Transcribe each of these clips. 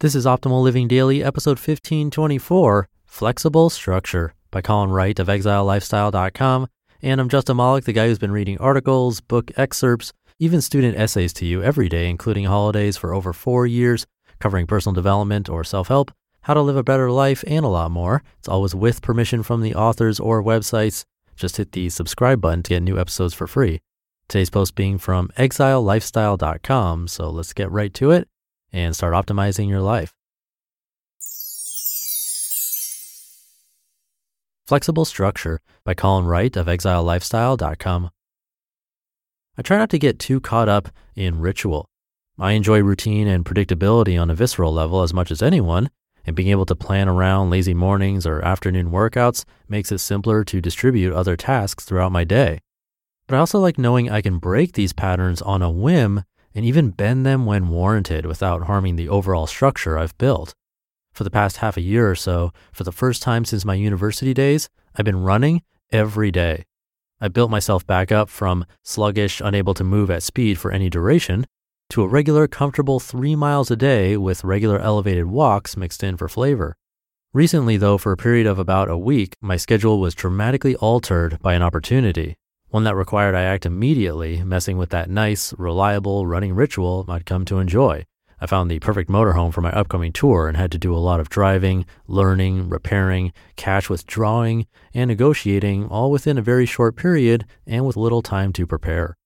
This is Optimal Living Daily, episode 1524 Flexible Structure by Colin Wright of exilelifestyle.com. And I'm Justin Malik, the guy who's been reading articles, book excerpts, even student essays to you every day, including holidays for over four years, covering personal development or self help, how to live a better life, and a lot more. It's always with permission from the authors or websites. Just hit the subscribe button to get new episodes for free. Today's post being from exilelifestyle.com. So let's get right to it and start optimizing your life. Flexible Structure by Colin Wright of exilelifestyle.com. I try not to get too caught up in ritual. I enjoy routine and predictability on a visceral level as much as anyone, and being able to plan around lazy mornings or afternoon workouts makes it simpler to distribute other tasks throughout my day. But I also like knowing I can break these patterns on a whim and even bend them when warranted without harming the overall structure I've built. For the past half a year or so, for the first time since my university days, I've been running every day. I built myself back up from sluggish, unable to move at speed for any duration, to a regular, comfortable three miles a day with regular elevated walks mixed in for flavor. Recently, though, for a period of about a week, my schedule was dramatically altered by an opportunity, one that required I act immediately, messing with that nice, reliable running ritual I'd come to enjoy. I found the perfect motorhome for my upcoming tour and had to do a lot of driving, learning, repairing, cash withdrawing, and negotiating all within a very short period and with little time to prepare.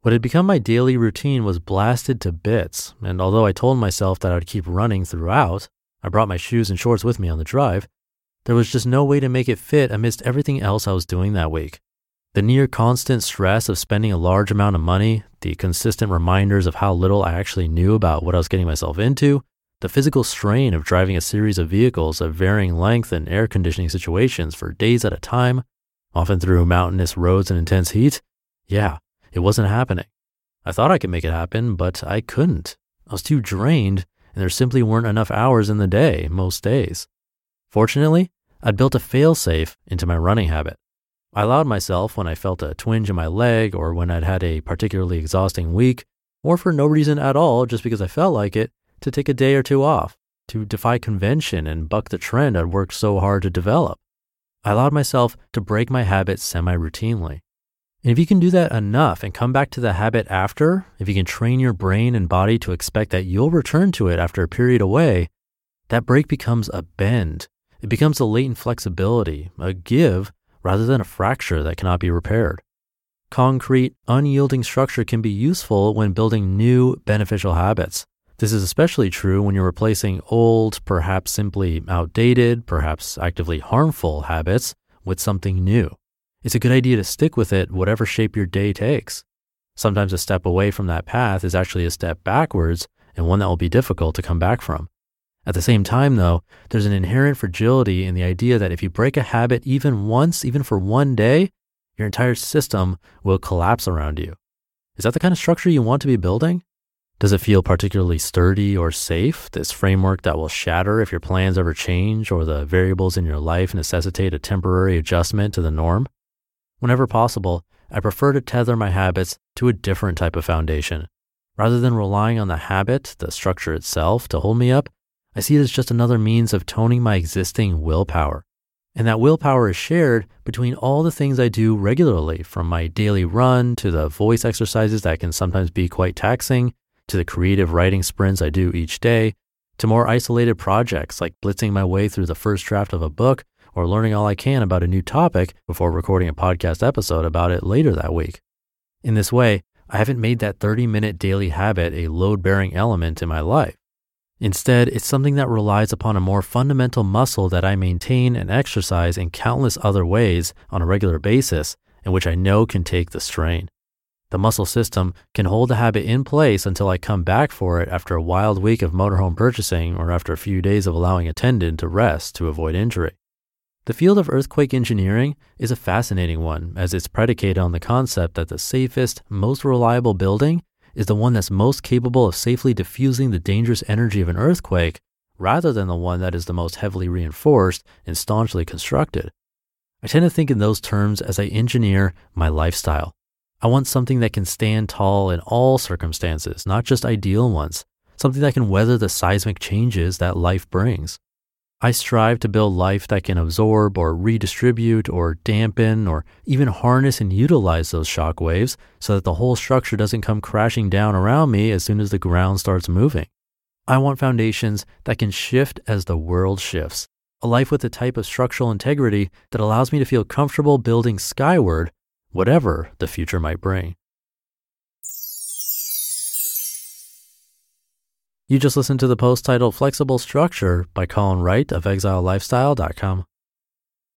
What had become my daily routine was blasted to bits, and although I told myself that I would keep running throughout, I brought my shoes and shorts with me on the drive, there was just no way to make it fit amidst everything else I was doing that week. The near constant stress of spending a large amount of money, the consistent reminders of how little I actually knew about what I was getting myself into, the physical strain of driving a series of vehicles of varying length and air conditioning situations for days at a time, often through mountainous roads and intense heat, yeah, it wasn't happening. I thought I could make it happen, but I couldn't. I was too drained, and there simply weren't enough hours in the day most days. Fortunately, I'd built a failsafe into my running habit. I allowed myself when I felt a twinge in my leg or when I'd had a particularly exhausting week, or for no reason at all, just because I felt like it, to take a day or two off, to defy convention and buck the trend I'd worked so hard to develop. I allowed myself to break my habit semi routinely. And if you can do that enough and come back to the habit after, if you can train your brain and body to expect that you'll return to it after a period away, that break becomes a bend. It becomes a latent flexibility, a give rather than a fracture that cannot be repaired. Concrete, unyielding structure can be useful when building new beneficial habits. This is especially true when you're replacing old, perhaps simply outdated, perhaps actively harmful habits with something new. It's a good idea to stick with it, whatever shape your day takes. Sometimes a step away from that path is actually a step backwards and one that will be difficult to come back from. At the same time, though, there's an inherent fragility in the idea that if you break a habit even once, even for one day, your entire system will collapse around you. Is that the kind of structure you want to be building? Does it feel particularly sturdy or safe, this framework that will shatter if your plans ever change or the variables in your life necessitate a temporary adjustment to the norm? Whenever possible, I prefer to tether my habits to a different type of foundation. Rather than relying on the habit, the structure itself, to hold me up, I see it as just another means of toning my existing willpower. And that willpower is shared between all the things I do regularly, from my daily run to the voice exercises that can sometimes be quite taxing, to the creative writing sprints I do each day, to more isolated projects like blitzing my way through the first draft of a book or learning all I can about a new topic before recording a podcast episode about it later that week. In this way, I haven't made that 30 minute daily habit a load bearing element in my life. Instead, it's something that relies upon a more fundamental muscle that I maintain and exercise in countless other ways on a regular basis, and which I know can take the strain. The muscle system can hold the habit in place until I come back for it after a wild week of motorhome purchasing or after a few days of allowing a tendon to rest to avoid injury. The field of earthquake engineering is a fascinating one as it's predicated on the concept that the safest, most reliable building is the one that's most capable of safely diffusing the dangerous energy of an earthquake rather than the one that is the most heavily reinforced and staunchly constructed. I tend to think in those terms as I engineer my lifestyle. I want something that can stand tall in all circumstances, not just ideal ones, something that can weather the seismic changes that life brings. I strive to build life that can absorb or redistribute or dampen or even harness and utilize those shock waves so that the whole structure doesn't come crashing down around me as soon as the ground starts moving. I want foundations that can shift as the world shifts, a life with a type of structural integrity that allows me to feel comfortable building skyward whatever the future might bring. You just listened to the post titled Flexible Structure by Colin Wright of ExileLifestyle.com.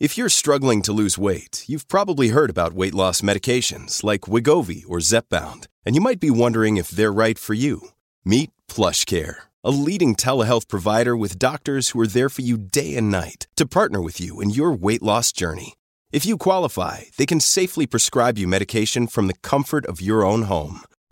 If you're struggling to lose weight, you've probably heard about weight loss medications like Wegovy or Zepbound, and you might be wondering if they're right for you. Meet PlushCare, a leading telehealth provider with doctors who are there for you day and night to partner with you in your weight loss journey. If you qualify, they can safely prescribe you medication from the comfort of your own home.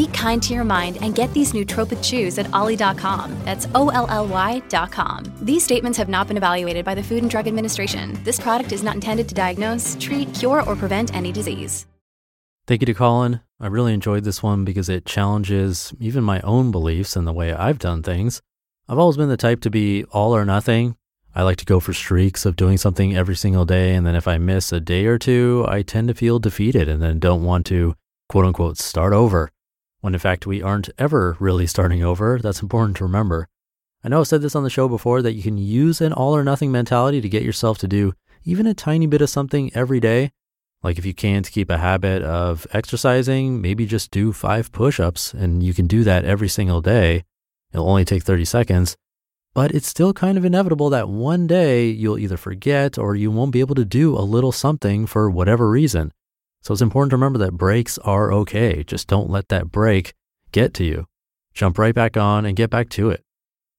Be kind to your mind and get these nootropic chews at olly.com. That's O L L Y.com. These statements have not been evaluated by the Food and Drug Administration. This product is not intended to diagnose, treat, cure, or prevent any disease. Thank you to Colin. I really enjoyed this one because it challenges even my own beliefs and the way I've done things. I've always been the type to be all or nothing. I like to go for streaks of doing something every single day. And then if I miss a day or two, I tend to feel defeated and then don't want to quote unquote start over. When in fact, we aren't ever really starting over. That's important to remember. I know I've said this on the show before that you can use an all or nothing mentality to get yourself to do even a tiny bit of something every day. Like if you can't keep a habit of exercising, maybe just do five push ups and you can do that every single day. It'll only take 30 seconds, but it's still kind of inevitable that one day you'll either forget or you won't be able to do a little something for whatever reason. So it's important to remember that breaks are okay. Just don't let that break get to you. Jump right back on and get back to it.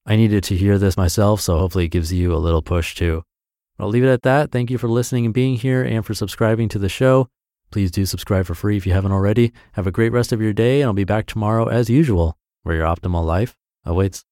I needed to hear this myself, so hopefully it gives you a little push too. I'll leave it at that. Thank you for listening and being here and for subscribing to the show. Please do subscribe for free if you haven't already. Have a great rest of your day, and I'll be back tomorrow as usual, where your optimal life awaits.